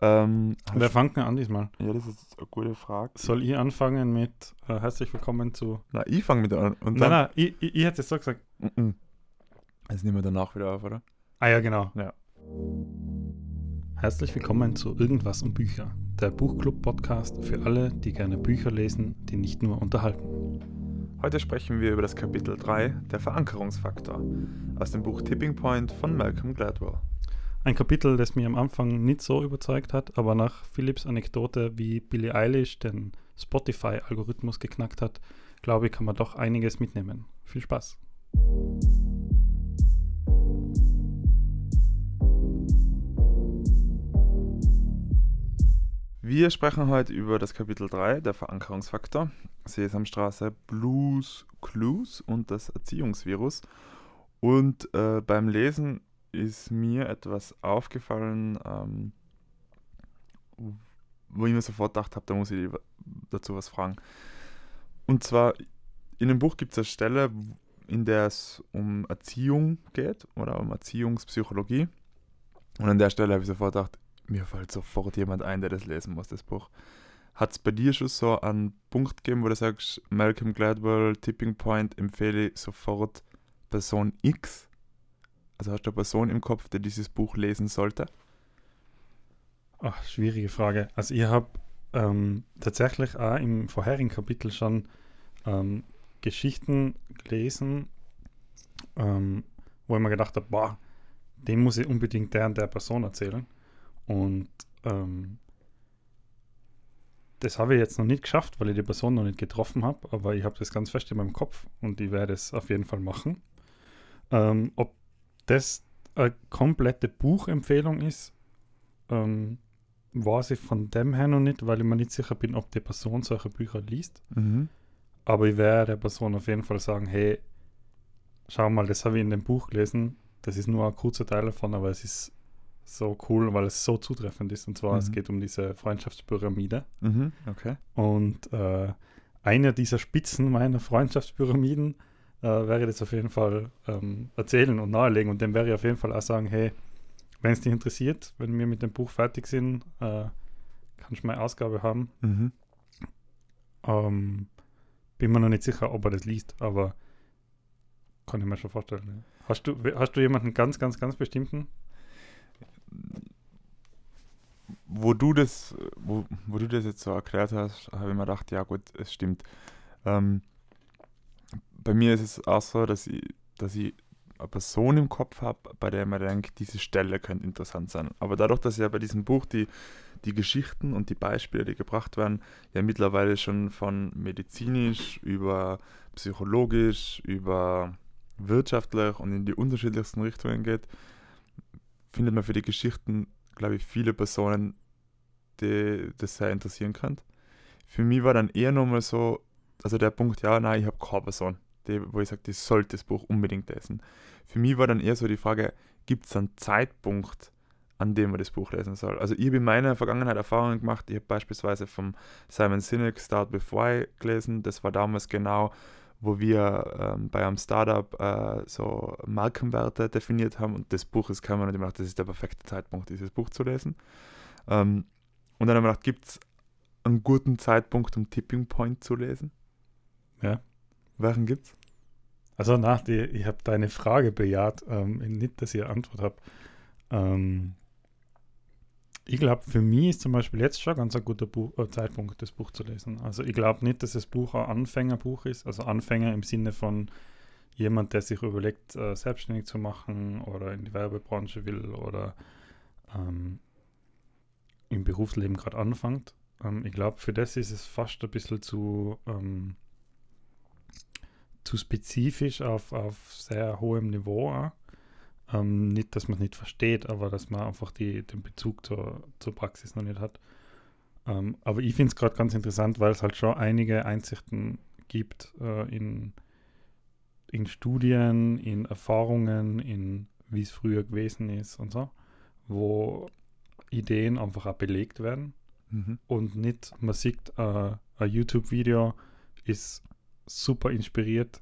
Ähm, Wer fängt denn an diesmal? ja, das ist eine gute Frage. Soll ich anfangen mit äh, herzlich willkommen zu. Na, ich fange mit an. Und Nein, nein, ich, ich, ich hätte es so gesagt. Mhm. Das nehmen wir danach wieder auf, oder? Ah ja, genau. Ja. Herzlich willkommen zu Irgendwas um Bücher, der Buchclub-Podcast für alle, die gerne Bücher lesen, die nicht nur unterhalten. Heute sprechen wir über das Kapitel 3, der Verankerungsfaktor, aus dem Buch Tipping Point von Malcolm Gladwell. Ein Kapitel, das mir am Anfang nicht so überzeugt hat, aber nach Philips Anekdote, wie Billie Eilish den Spotify-Algorithmus geknackt hat, glaube ich, kann man doch einiges mitnehmen. Viel Spaß. Wir sprechen heute über das Kapitel 3, der Verankerungsfaktor, Sesamstraße, Blues Clues und das Erziehungsvirus. Und äh, beim Lesen ist mir etwas aufgefallen, ähm, wo ich mir sofort gedacht habe, da muss ich dazu was fragen. Und zwar, in dem Buch gibt es eine Stelle, in der es um Erziehung geht oder um Erziehungspsychologie. Und an der Stelle habe ich sofort gedacht, mir fällt sofort jemand ein, der das lesen muss, das Buch. Hat es bei dir schon so einen Punkt gegeben, wo du sagst, Malcolm Gladwell, Tipping Point, empfehle ich sofort Person X? Also hast du eine Person im Kopf, die dieses Buch lesen sollte? Ach, schwierige Frage. Also ich habe ähm, tatsächlich auch im vorherigen Kapitel schon ähm, Geschichten gelesen, ähm, wo ich mir gedacht habe, boah, dem muss ich unbedingt der und der Person erzählen. Und ähm, das habe ich jetzt noch nicht geschafft, weil ich die Person noch nicht getroffen habe, aber ich habe das ganz fest in meinem Kopf und ich werde es auf jeden Fall machen. Ähm, ob das eine komplette Buchempfehlung ist, ähm, weiß ich von dem her noch nicht, weil ich mir nicht sicher bin, ob die Person solche Bücher liest. Mhm. Aber ich werde der Person auf jeden Fall sagen, hey, schau mal, das habe ich in dem Buch gelesen. Das ist nur ein kurzer Teil davon, aber es ist so cool, weil es so zutreffend ist. Und zwar, es Mhm. geht um diese Freundschaftspyramide. Mhm. Okay. Und äh, eine dieser Spitzen meiner Freundschaftspyramiden äh, wäre das auf jeden Fall ähm, erzählen und nahelegen. Und dem wäre ich auf jeden Fall auch sagen, hey, wenn es dich interessiert, wenn wir mit dem Buch fertig sind, äh, kannst du meine Ausgabe haben. Mhm. Ähm, bin mir noch nicht sicher, ob er das liest, aber kann ich mir schon vorstellen. ja. Hast du, hast du jemanden ganz, ganz, ganz bestimmten? Wo du das, wo, wo du das jetzt so erklärt hast, habe ich mir gedacht, ja gut, es stimmt. Ähm, bei mir ist es auch so, dass ich, dass ich eine Person im Kopf habe, bei der mir denke, diese Stelle könnte interessant sein. Aber dadurch, dass ja bei diesem Buch die, die Geschichten und die Beispiele, die gebracht werden, ja mittlerweile schon von medizinisch über psychologisch, über wirtschaftlich und in die unterschiedlichsten Richtungen geht, findet man für die Geschichten, glaube ich, viele Personen, die das sehr interessieren könnte. Für mich war dann eher nochmal so, also der Punkt, ja, nein, ich habe keine Person, die, wo ich sage, die sollte das Buch unbedingt lesen. Für mich war dann eher so die Frage, gibt es einen Zeitpunkt, an dem man das Buch lesen soll? Also ich habe in meiner Vergangenheit Erfahrungen gemacht, ich habe beispielsweise vom Simon Sinek Start With Why gelesen, das war damals genau, wo wir ähm, bei einem Startup äh, so Markenwerte definiert haben und das Buch ist gekommen und ich gedacht, das ist der perfekte Zeitpunkt, dieses Buch zu lesen. Ähm, und dann habe ich gedacht, gibt es einen guten Zeitpunkt, um Tipping Point zu lesen? Ja. Welchen gibt's? Also nach die, ich habe deine Frage bejaht, ähm, nicht, dass ich eine Antwort habe. Ähm, ich glaube, für mich ist zum Beispiel jetzt schon ganz ein guter Buch, äh, Zeitpunkt, das Buch zu lesen. Also ich glaube nicht, dass das Buch ein Anfängerbuch ist. Also Anfänger im Sinne von jemand, der sich überlegt, äh, selbstständig zu machen oder in die Werbebranche will oder ähm, im Berufsleben gerade anfängt. Ähm, ich glaube, für das ist es fast ein bisschen zu, ähm, zu spezifisch auf, auf sehr hohem Niveau. Auch. Ähm, nicht, dass man es nicht versteht, aber dass man einfach die, den Bezug zur, zur Praxis noch nicht hat. Ähm, aber ich finde es gerade ganz interessant, weil es halt schon einige Einsichten gibt äh, in, in Studien, in Erfahrungen, in wie es früher gewesen ist und so, wo Ideen einfach auch belegt werden Mhm. und nicht, man sieht äh, ein YouTube-Video, ist super inspiriert,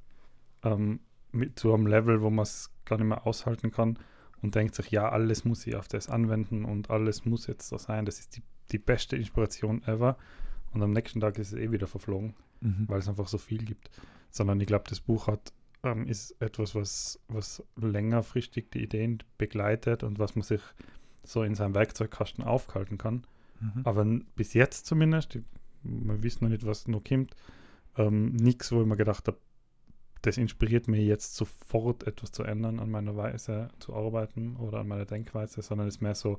ähm, mit zu einem Level, wo man es gar nicht mehr aushalten kann und denkt sich, ja, alles muss ich auf das anwenden und alles muss jetzt so sein. Das ist die, die beste Inspiration ever. Und am nächsten Tag ist es eh wieder verflogen, Mhm. weil es einfach so viel gibt. Sondern ich glaube, das Buch hat, ähm, ist etwas, was, was längerfristig die Ideen begleitet und was man sich so in seinem Werkzeugkasten aufhalten kann. Mhm. Aber bis jetzt zumindest, wir wissen noch nicht, was noch kommt, ähm, nichts, wo ich mir gedacht habe, das inspiriert mich jetzt sofort etwas zu ändern an meiner Weise zu arbeiten oder an meiner Denkweise, sondern es ist mehr so,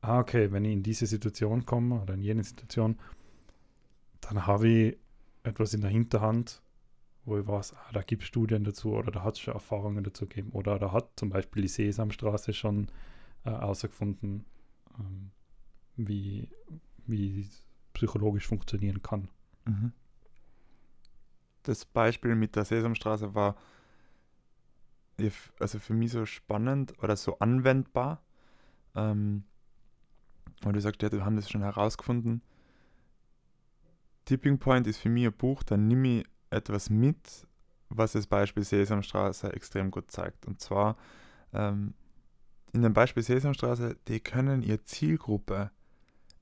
ah, okay, wenn ich in diese Situation komme oder in jene Situation, dann habe ich etwas in der Hinterhand, wo ich weiß, ah, da gibt es Studien dazu oder da hat es schon Erfahrungen dazu gegeben oder da hat zum Beispiel die Sesamstraße schon äh, ähm, wie, wie psychologisch funktionieren kann. Mhm. Das Beispiel mit der Sesamstraße war also für mich so spannend oder so anwendbar. Ähm, weil du sagst, ja, wir haben das schon herausgefunden. Tipping Point ist für mich ein Buch, da nehme ich etwas mit, was das Beispiel Sesamstraße extrem gut zeigt. Und zwar ähm, in dem Beispiel Sesamstraße, die können ihre Zielgruppe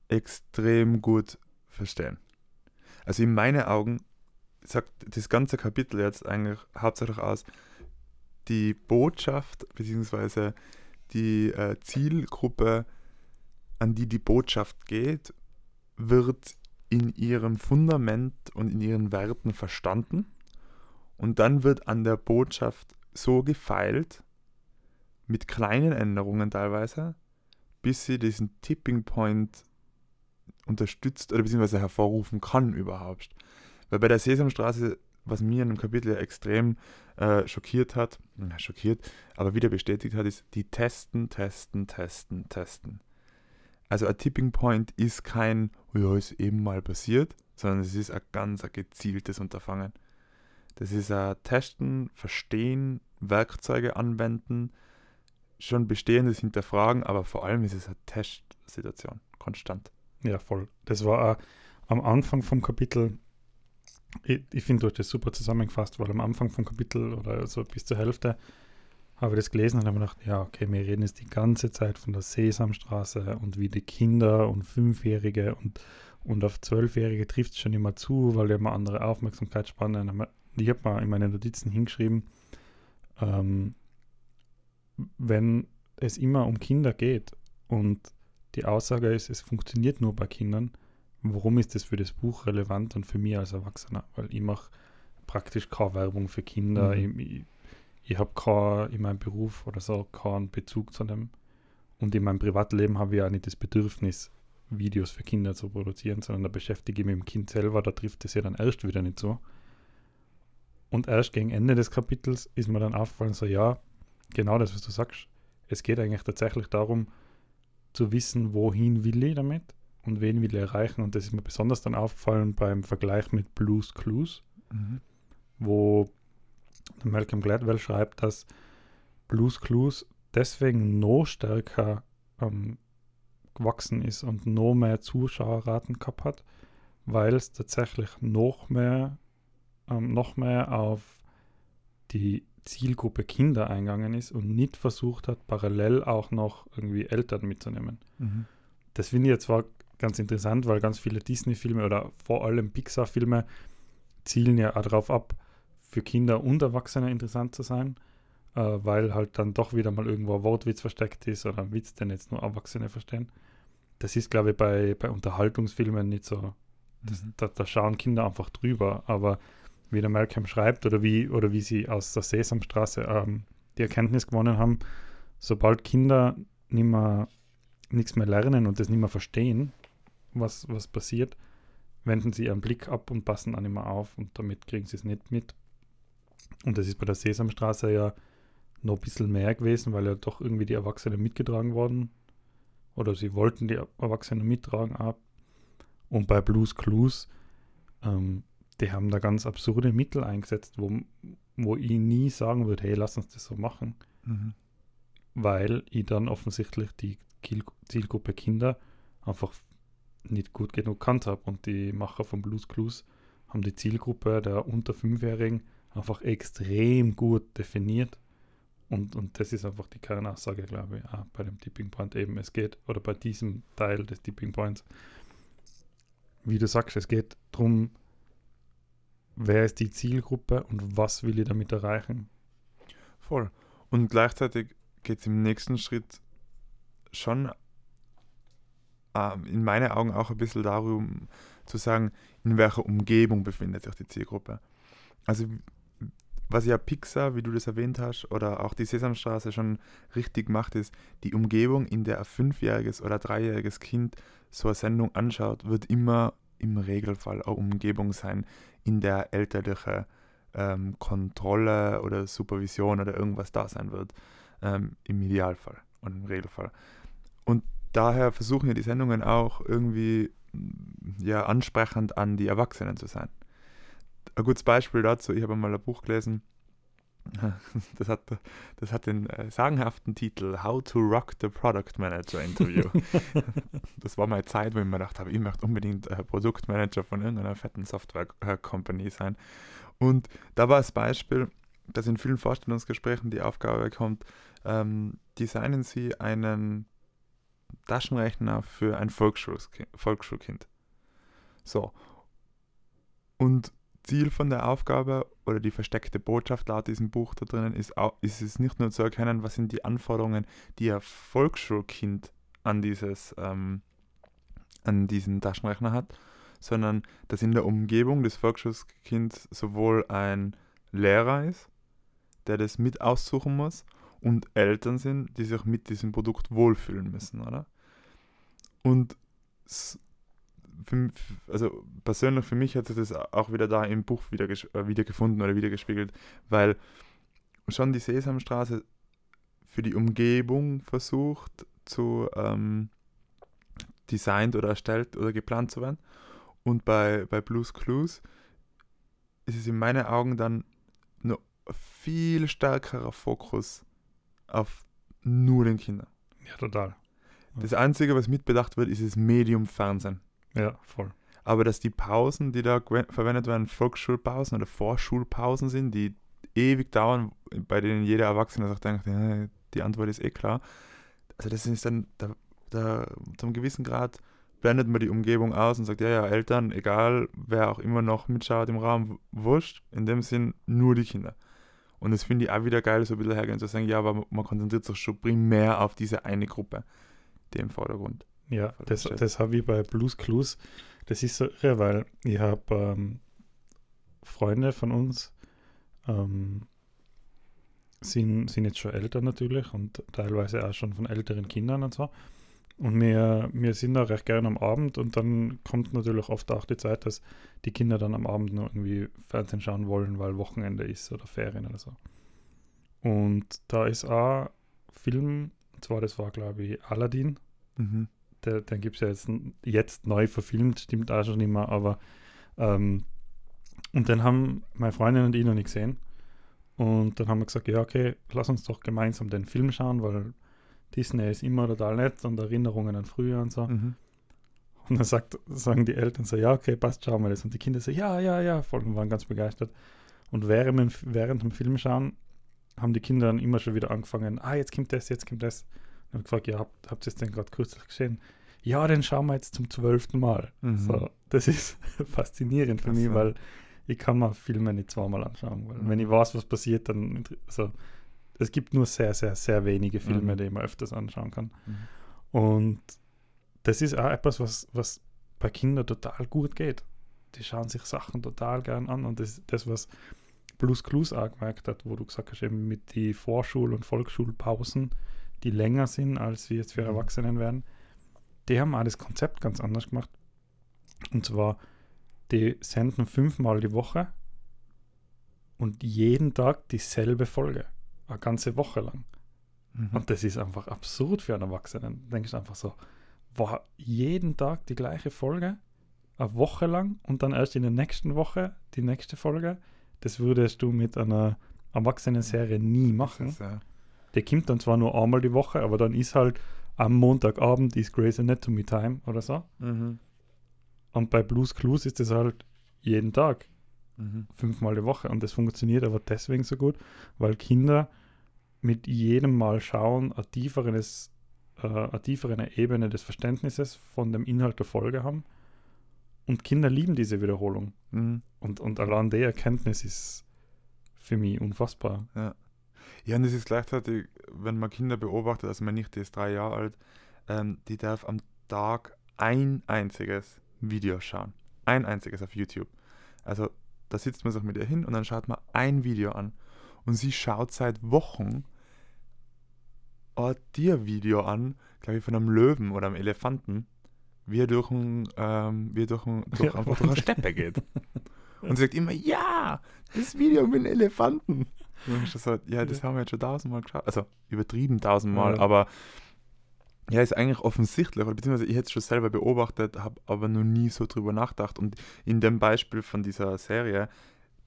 extrem gut verstehen. Also in meinen Augen sagt das ganze Kapitel jetzt eigentlich hauptsächlich aus, die Botschaft bzw. die äh, Zielgruppe, an die die Botschaft geht, wird in ihrem Fundament und in ihren Werten verstanden und dann wird an der Botschaft so gefeilt, mit kleinen Änderungen teilweise, bis sie diesen Tipping Point unterstützt oder beziehungsweise hervorrufen kann überhaupt. Weil bei der Sesamstraße, was mir in dem Kapitel extrem äh, schockiert hat, na, schockiert, aber wieder bestätigt hat, ist, die testen, testen, testen, testen. Also ein Tipping Point ist kein, ja, ist eben mal passiert, sondern es ist ein ganz ein gezieltes Unterfangen. Das ist ein Testen, Verstehen, Werkzeuge anwenden, schon Bestehendes hinterfragen, aber vor allem ist es eine Testsituation, konstant. Ja, voll. Das war am Anfang vom Kapitel, ich, ich finde, du hast das super zusammengefasst, weil am Anfang vom Kapitel oder so bis zur Hälfte habe ich das gelesen und habe mir gedacht, ja, okay, wir reden jetzt die ganze Zeit von der Sesamstraße und wie die Kinder und Fünfjährige und, und auf Zwölfjährige trifft es schon immer zu, weil die haben eine andere Aufmerksamkeitsspanne. Ich habe mal in meine Notizen hingeschrieben, ähm, wenn es immer um Kinder geht und die Aussage ist, es funktioniert nur bei Kindern, warum ist das für das Buch relevant und für mich als Erwachsener? Weil ich mache praktisch keine Werbung für Kinder. Mhm. Ich, ich, ich habe in meinem Beruf oder so keinen Bezug zu dem. Und in meinem Privatleben habe ich auch nicht das Bedürfnis, Videos für Kinder zu produzieren, sondern da beschäftige ich mich mit dem Kind selber, da trifft es ja dann erst wieder nicht so. Und erst gegen Ende des Kapitels ist mir dann aufgefallen, so ja, genau das, was du sagst. Es geht eigentlich tatsächlich darum, zu wissen, wohin will ich damit und wen will ich erreichen. Und das ist mir besonders dann aufgefallen beim Vergleich mit Blues Clues, Mhm. wo Malcolm Gladwell schreibt, dass Blues Clues deswegen noch stärker ähm, gewachsen ist und noch mehr Zuschauerraten gehabt hat, weil es tatsächlich noch mehr, ähm, noch mehr auf die Zielgruppe Kinder eingegangen ist und nicht versucht hat, parallel auch noch irgendwie Eltern mitzunehmen. Mhm. Das finde ich jetzt zwar ganz interessant, weil ganz viele Disney-Filme oder vor allem Pixar-Filme zielen ja auch darauf ab, für Kinder und Erwachsene interessant zu sein, äh, weil halt dann doch wieder mal irgendwo ein Wortwitz versteckt ist oder ein Witz, den jetzt nur Erwachsene verstehen. Das ist, glaube ich, bei, bei Unterhaltungsfilmen nicht so. Das, Mhm. da, da schauen Kinder einfach drüber. Aber wie der Malcolm schreibt oder wie, oder wie sie aus der Sesamstraße ähm, die Erkenntnis gewonnen haben, sobald Kinder nicht mehr, nichts mehr lernen und das nicht mehr verstehen, was, was passiert, wenden sie ihren Blick ab und passen auch nicht mehr auf und damit kriegen sie es nicht mit. Und das ist bei der Sesamstraße ja noch ein bisschen mehr gewesen, weil ja doch irgendwie die Erwachsenen mitgetragen wurden. Oder sie wollten die Erwachsenen mittragen ab. Und bei Blues Clues, ähm, die haben da ganz absurde Mittel eingesetzt, wo, wo ich nie sagen würde, hey, lass uns das so machen, Mhm. weil ich dann offensichtlich die Zielgruppe Kinder einfach nicht gut genug kannt habe. Und die Macher von Blues Clues haben die Zielgruppe der unter Fünfjährigen einfach extrem gut definiert Und, und das ist einfach die Kernaussage, glaube ich, auch bei dem Tipping Point eben. Es geht, oder bei diesem Teil des Tipping Points, wie du sagst, es geht darum, wer ist die Zielgruppe und was will ich damit erreichen. Voll. Und gleichzeitig geht es im nächsten Schritt schon in meinen Augen auch ein bisschen darum zu sagen, in welcher Umgebung befindet sich die Zielgruppe. Also was ja Pixar, wie du das erwähnt hast, oder auch die Sesamstraße schon richtig macht, ist, die Umgebung, in der ein fünfjähriges oder dreijähriges Kind so eine Sendung anschaut, wird immer im Regelfall eine Umgebung sein, in der elterliche ähm, Kontrolle oder Supervision oder irgendwas da sein wird. Ähm, Im Idealfall und im Regelfall. Und daher versuchen ja die Sendungen auch irgendwie ja, ansprechend an die Erwachsenen zu sein. Ein gutes Beispiel dazu, ich habe mal ein Buch gelesen, das hat, das hat den äh, sagenhaften Titel How to Rock the Product Manager Interview. das war meine Zeit, wo ich mir gedacht habe, ich möchte unbedingt äh, Produktmanager von irgendeiner fetten Software-Company sein. Und da war das Beispiel, dass in vielen Vorstellungsgesprächen die Aufgabe kommt, ähm, designen Sie einen Taschenrechner für ein Volksschulkind. So. Und Ziel von der Aufgabe oder die versteckte Botschaft laut diesem Buch da drinnen ist, ist es nicht nur zu erkennen, was sind die Anforderungen, die ein Volksschulkind an, dieses, ähm, an diesen Taschenrechner hat, sondern dass in der Umgebung des Volksschulkinds sowohl ein Lehrer ist, der das mit aussuchen muss, und Eltern sind, die sich mit diesem Produkt wohlfühlen müssen, oder? Und für, also persönlich für mich hat sich das auch wieder da im Buch wieder, äh, wieder gefunden oder wieder gespiegelt, weil schon die Sesamstraße für die Umgebung versucht zu ähm, designt oder erstellt oder geplant zu werden. Und bei, bei Blues Clues ist es in meinen Augen dann noch viel stärkerer Fokus auf nur den Kindern. Ja, total. Das Einzige, was mitbedacht wird, ist das Medium Fernsehen. Ja, voll. Aber dass die Pausen, die da verwendet werden, Volksschulpausen oder Vorschulpausen sind, die ewig dauern, bei denen jeder Erwachsene sagt, ja, die Antwort ist eh klar. Also das ist dann, da, da, zu einem gewissen Grad blendet man die Umgebung aus und sagt, ja, ja, Eltern, egal wer auch immer noch mitschaut im Raum, wurscht, in dem Sinn nur die Kinder. Und das finde ich auch wieder geil, so ein bisschen hergehen zu sagen, ja, aber man konzentriert sich schon primär auf diese eine Gruppe, die im Vordergrund ja, das, das habe ich bei Blues Clues. Das ist so irre, weil ich habe ähm, Freunde von uns, ähm, sind, sind jetzt schon älter natürlich und teilweise auch schon von älteren Kindern und so. Und wir, wir sind da recht gerne am Abend und dann kommt natürlich oft auch die Zeit, dass die Kinder dann am Abend noch irgendwie Fernsehen schauen wollen, weil Wochenende ist oder Ferien oder so. Und da ist auch Film, und zwar das war glaube ich Aladdin. Mhm der, den gibt es ja jetzt, jetzt neu verfilmt, stimmt auch schon nicht mehr, aber ähm, und den haben meine Freundin und ich noch nicht gesehen. Und dann haben wir gesagt, ja, okay, lass uns doch gemeinsam den Film schauen, weil Disney ist immer total nett und Erinnerungen an früher und so. Mhm. Und dann sagt, sagen die Eltern so, ja, okay, passt, schauen wir das. Und die Kinder so, ja, ja, ja, voll und waren ganz begeistert. Und während, während dem Film schauen, haben die Kinder dann immer schon wieder angefangen, ah, jetzt kommt das, jetzt kommt das. Ich habe gefragt, ja, habt, habt ihr es denn gerade kürzlich gesehen? Ja, den schauen wir jetzt zum zwölften Mal. Mhm. So, das ist faszinierend für das mich, weil ich kann mir Filme nicht zweimal anschauen. Weil mhm. wenn ich weiß, was passiert, dann also, es gibt nur sehr, sehr, sehr wenige Filme, mhm. die man öfters anschauen kann. Mhm. Und das ist auch etwas, was, was bei Kindern total gut geht. Die schauen sich Sachen total gern an. Und das, das was Blues Clues auch gemerkt hat, wo du gesagt hast, eben mit die Vorschul- und Volksschulpausen, die länger sind, als sie jetzt für mhm. Erwachsenen werden, die haben auch das Konzept ganz anders gemacht. Und zwar, die senden fünfmal die Woche und jeden Tag dieselbe Folge. Eine ganze Woche lang. Mhm. Und das ist einfach absurd für einen Erwachsenen. Du denkst einfach so, war jeden Tag die gleiche Folge, eine Woche lang und dann erst in der nächsten Woche die nächste Folge. Das würdest du mit einer Erwachsenen-Serie nie machen. Ja der kommt dann zwar nur einmal die Woche, aber dann ist halt am Montagabend ist Grey's Anatomy Time oder so. Mhm. Und bei Blues Clues ist das halt jeden Tag. Mhm. Fünfmal die Woche. Und das funktioniert aber deswegen so gut, weil Kinder mit jedem Mal schauen eine tieferes, äh, eine tiefere Ebene des Verständnisses von dem Inhalt der Folge haben. Und Kinder lieben diese Wiederholung. Mhm. Und, und allein die Erkenntnis ist für mich unfassbar. Ja. Ja, und es ist gleichzeitig, wenn man Kinder beobachtet, also meine Nichte ist drei Jahre alt, ähm, die darf am Tag ein einziges Video schauen. Ein einziges auf YouTube. Also da sitzt man sich mit ihr hin und dann schaut man ein Video an. Und sie schaut seit Wochen ein Tiervideo an, glaube ich, von einem Löwen oder einem Elefanten, wie er durch, ein, ähm, wie er durch, ein, durch, einfach durch eine Steppe geht. Und sie sagt immer, ja, das Video mit dem Elefanten. Und ich so, ja, das haben wir jetzt schon tausendmal geschaut. Also übertrieben tausendmal, Ja. aber ja, ist eigentlich offensichtlich, oder beziehungsweise ich hätte es schon selber beobachtet, habe aber noch nie so drüber nachgedacht. Und in dem Beispiel von dieser Serie,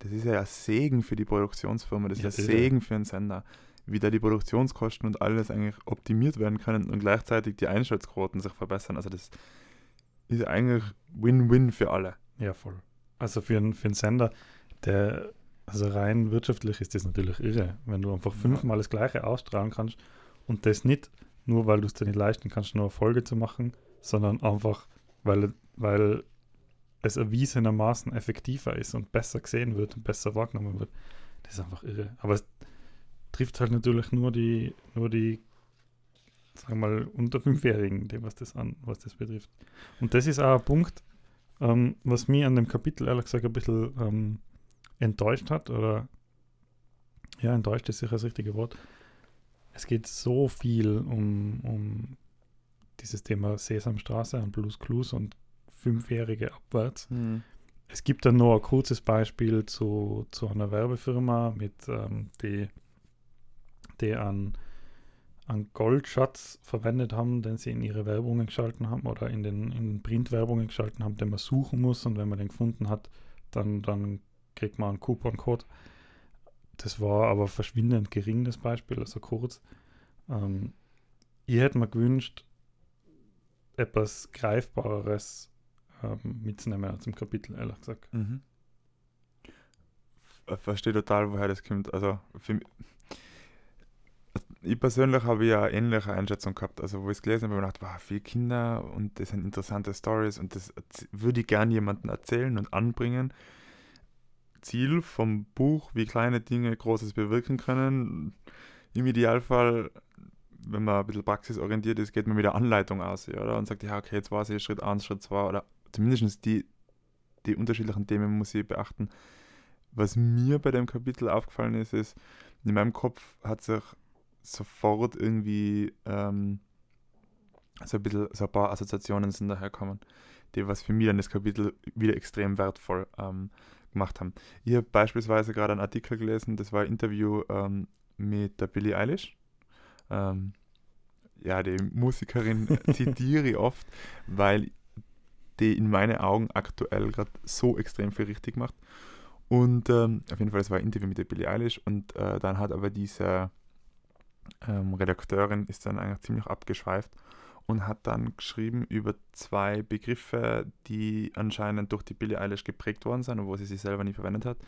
das ist ja ein Segen für die Produktionsfirma, das ist Ja, ein. Segen für den Sender, wie da die Produktionskosten und alles eigentlich optimiert werden können und gleichzeitig die Einschaltquoten sich verbessern. Also das ist eigentlich Win-Win für alle. Ja, voll. Also für einen, für einen Sender, der, also rein wirtschaftlich ist das natürlich irre, wenn du einfach fünfmal das Gleiche ausstrahlen kannst und das nicht nur, weil du es dir nicht leisten kannst, nur eine Folge zu machen, sondern einfach, weil, weil es erwiesenermaßen effektiver ist und besser gesehen wird und besser wahrgenommen wird. Das ist einfach irre. Aber es trifft halt natürlich nur die, nur die, sagen wir mal, unter Fünfjährigen, dem was das an, was das betrifft. Und das ist auch ein Punkt, ähm, was mich an dem Kapitel ehrlich gesagt ein bisschen ähm, enttäuscht hat, oder ja, enttäuscht ist sicher das richtige Wort. Es geht so viel um, um dieses Thema Sesamstraße und Blues Clues und Fünfjährige abwärts. Es gibt dann noch ein kurzes Beispiel zu, zu einer Werbefirma, mit, ähm, die, die einen, einen Goldschatz verwendet haben, den sie in ihre Werbungen geschalten haben oder in den, in Printwerbungen geschalten haben, den man suchen muss und wenn man den gefunden hat, dann, dann kriegt man einen Couponcode. Das war aber verschwindend gering, das Beispiel, also kurz. Ähm, ich hätte mir gewünscht, etwas Greifbareres ähm, mitzunehmen im Kapitel, ehrlich gesagt. Mhm. Ver- Verstehe total, woher das kommt. Also für mich, ich persönlich habe ja eine ähnliche Einschätzung gehabt. Also wo ich es gelesen habe, habe ich gedacht, wow, viele Kinder und das sind interessante Stories und das würde ich gerne jemandem erzählen und anbringen. Ziel vom Buch, wie kleine Dinge Großes bewirken können. Im Idealfall, wenn man ein bisschen praxisorientiert ist, geht man mit der Anleitung aus, oder? Und sagt, ja, okay, jetzt weiß ich Schritt 1, Schritt 2 oder zumindest die, die unterschiedlichen Themen muss ich beachten. Was mir bei dem Kapitel aufgefallen ist, ist, in meinem Kopf hat sich sofort irgendwie ähm, so ein bisschen, so ein paar Assoziationen sind daherkommen, die was für mich dann das Kapitel wieder extrem wertvoll ähm, gemacht haben. Ich habe beispielsweise gerade einen Artikel gelesen, das war ein Interview ähm, mit der Billie Eilish. Ähm, ja, die Musikerin zitiere ich oft, weil die in meinen Augen aktuell gerade so extrem viel richtig macht. Und ähm, auf jeden Fall, es war ein Interview mit der Billie Eilish und äh, dann hat aber diese ähm, Redakteurin ist dann eigentlich ziemlich abgeschweift und hat dann geschrieben über zwei Begriffe, die anscheinend durch die Billie Eilish geprägt worden sind wo sie sich selber nie verwendet hat.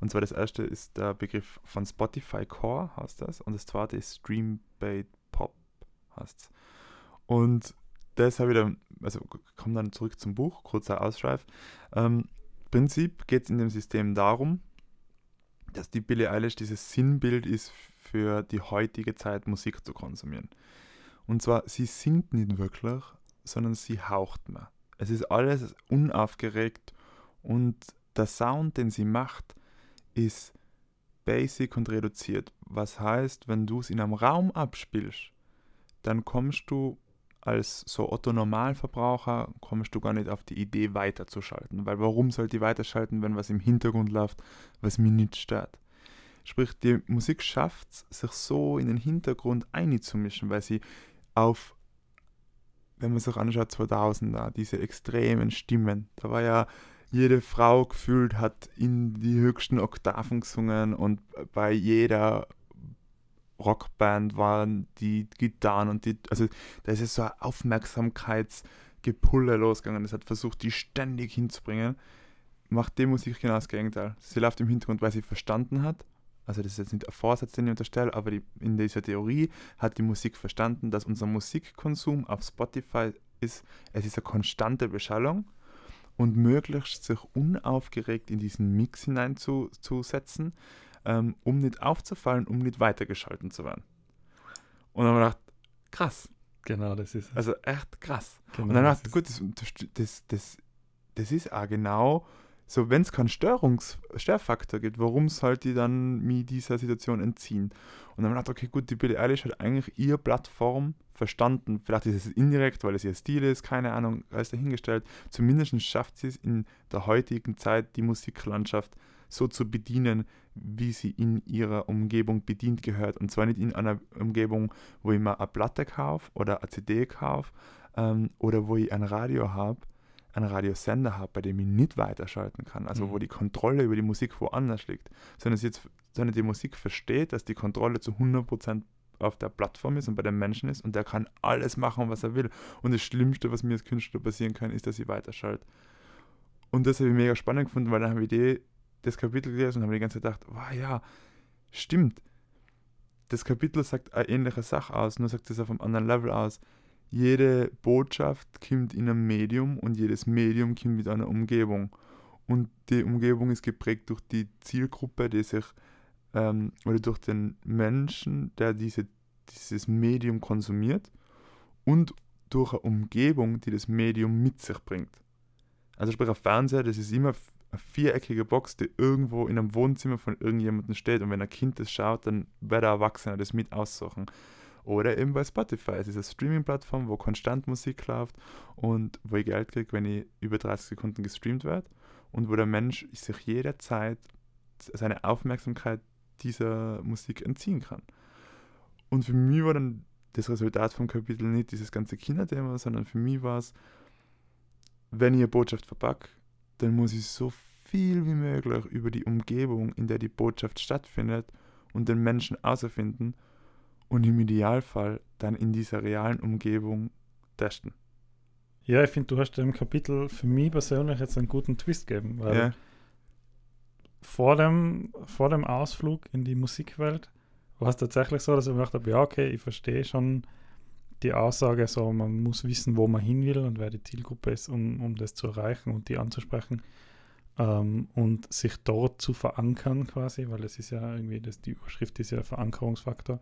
Und zwar das erste ist der Begriff von Spotify Core, heißt das, und das zweite ist Streambait Pop, heißt Und das habe ich dann, also komme dann zurück zum Buch, kurzer Ausschweif. Ähm, Prinzip geht es in dem System darum, dass die Billie Eilish dieses Sinnbild ist für die heutige Zeit Musik zu konsumieren. Und zwar, sie singt nicht wirklich, sondern sie haucht mehr. Es ist alles unaufgeregt und der Sound, den sie macht, ist basic und reduziert. Was heißt, wenn du es in einem Raum abspielst, dann kommst du als so Otto Normalverbraucher kommst du gar nicht auf die Idee weiterzuschalten. Weil warum sollte ich weiterschalten, wenn was im Hintergrund läuft, was mich nicht stört? Sprich, die Musik schafft es, sich so in den Hintergrund einzumischen, weil sie auf, wenn man sich anschaut, 2000er, diese extremen Stimmen, da war ja jede Frau gefühlt hat in die höchsten Oktaven gesungen und bei jeder Rockband waren die Gitarren und die, also da ist es so ein Aufmerksamkeitsgepulle losgegangen. Es hat versucht, die ständig hinzubringen. Macht die Musik genau das Gegenteil. Sie läuft im Hintergrund, weil sie verstanden hat, also das ist jetzt nicht ein Vorsatz, den ich unterstelle, aber die, in dieser Theorie hat die Musik verstanden, dass unser Musikkonsum auf Spotify ist, es ist eine konstante Beschallung und möglichst sich unaufgeregt in diesen Mix hineinzusetzen, ähm, um nicht aufzufallen, um nicht weitergeschalten zu werden. Und dann habe ich gedacht, krass. Genau, das ist es. Also echt krass. Genau, und dann dachte ich, gut, das, das, das, das ist auch genau so, wenn es keinen Störungs Störfaktor gibt, warum sollte ich dann mich dieser Situation entziehen? Und dann habe ich gedacht, okay, gut, die Billie Eilish hat eigentlich ihre Plattform verstanden. Vielleicht ist es indirekt, weil es ihr Stil ist, keine Ahnung, alles dahingestellt. Zumindest schafft sie es in der heutigen Zeit, die Musiklandschaft so zu bedienen, wie sie in ihrer Umgebung bedient gehört. Und zwar nicht in einer Umgebung, wo ich mir eine Platte kaufe oder eine CD kaufe ähm, oder wo ich ein Radio habe, einen Radiosender habe, bei dem ich nicht weiterschalten kann, also mhm. wo die Kontrolle über die Musik woanders liegt, sondern, sie jetzt, sondern die Musik versteht, dass die Kontrolle zu 100% auf der Plattform ist und bei dem Menschen ist und der kann alles machen, was er will. Und das Schlimmste, was mir als Künstler passieren kann, ist, dass ich weiterschalte. Und das habe ich mega spannend gefunden, weil dann habe ich die, das Kapitel gelesen und habe die ganze Zeit gedacht, wow, ja, stimmt. Das Kapitel sagt eine ähnliche Sache aus, nur sagt es auf einem anderen Level aus jede Botschaft kommt in einem Medium und jedes Medium kommt mit einer Umgebung. Und die Umgebung ist geprägt durch die Zielgruppe, die sich, ähm, oder durch den Menschen, der diese, dieses Medium konsumiert und durch eine Umgebung, die das Medium mit sich bringt. Also sprich, ein Fernseher, das ist immer viereckige Box, die irgendwo in einem Wohnzimmer von irgendjemandem steht und wenn ein Kind das schaut, dann wird der Erwachsene das mit aussuchen. Oder eben bei Spotify. Es ist eine Streaming-Plattform, wo konstant Musik läuft und wo ich Geld kriege, wenn ich über 30 Sekunden gestreamt werde und wo der Mensch sich jederzeit seine Aufmerksamkeit dieser Musik entziehen kann. Und für mich war dann das Resultat vom Kapitel nicht dieses ganze Kinderthema, sondern für mich war es, wenn ich eine Botschaft verpacke, dann muss ich so viel wie möglich über die Umgebung, in der die Botschaft stattfindet und den Menschen außerfinden und im Idealfall dann in dieser realen Umgebung testen. Ja, ich finde, du hast dem Kapitel für mich persönlich jetzt einen guten Twist gegeben, weil ja. vor, dem, vor dem Ausflug in die Musikwelt war es tatsächlich so, dass ich mir gedacht habe, ja, okay, ich verstehe schon die Aussage, so man muss wissen, wo man hin will und wer die Zielgruppe ist, um, um das zu erreichen und die anzusprechen ähm, und sich dort zu verankern quasi, weil es ist ja irgendwie, das, die Überschrift ist ja Verankerungsfaktor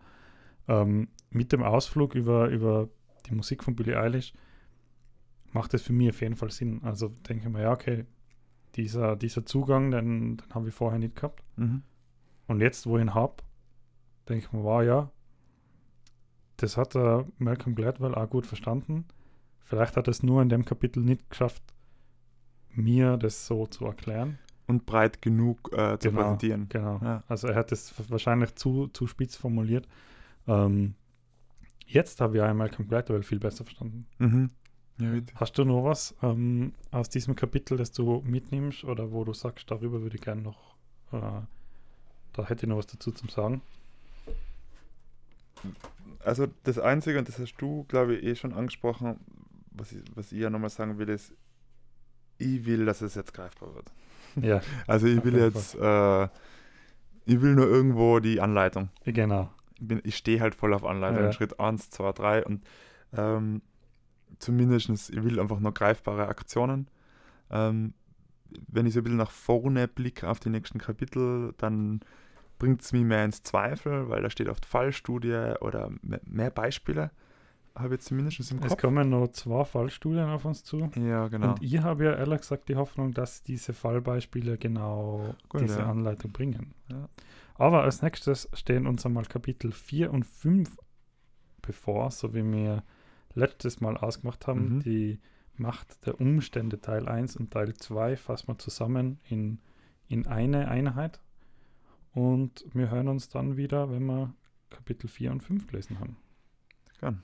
ähm, mit dem Ausflug über, über die Musik von Billie Eilish macht es für mich auf jeden Fall Sinn. Also denke ich mir, ja, okay, dieser, dieser Zugang, den, den haben wir vorher nicht gehabt. Mhm. Und jetzt, wo ich ihn habe, denke ich mir, wow, ja, das hat der Malcolm Gladwell auch gut verstanden. Vielleicht hat er es nur in dem Kapitel nicht geschafft, mir das so zu erklären. Und breit genug äh, zu genau, präsentieren. Genau. Ja. Also er hat es wahrscheinlich zu, zu spitz formuliert. Ähm, jetzt habe ich einmal komplett viel besser verstanden. Mhm. Ja, Hast du noch was ähm, aus diesem Kapitel, das du mitnimmst oder wo du sagst, darüber würde ich gerne noch, äh, da hätte ich noch was dazu zu sagen? Also das Einzige, und das hast du, glaube ich, eh schon angesprochen, was ich, was ich ja nochmal sagen will, ist, ich will, dass es jetzt greifbar wird. Ja. Also ich will jetzt, äh, ich will nur irgendwo die Anleitung. Genau bin, ich stehe halt voll auf Anleitung. Ja. Schritt 1, 2, 3 und ähm, zumindest, ich will einfach nur greifbare Aktionen. Ähm, wenn ich so ein bisschen nach vorne blicke auf die nächsten Kapitel, dann bringt es mich mehr ins Zweifel, weil da steht oft Fallstudie oder mehr Beispiele. Habe ich zumindest im Kopf. Es kommen noch zwei Fallstudien auf uns zu. Ja, genau. Und ich habe ja ehrlich gesagt die Hoffnung, dass diese Fallbeispiele genau Gut, diese ja. Anleitung bringen. Ja. Aber als nächstes stehen uns einmal Kapitel 4 und 5 bevor, so wie wir letztes Mal ausgemacht haben. Mhm. Die Macht der Umstände Teil 1 und Teil 2 fassen wir zusammen in, in eine Einheit. Und wir hören uns dann wieder, wenn wir Kapitel 4 und 5 gelesen haben. Gern.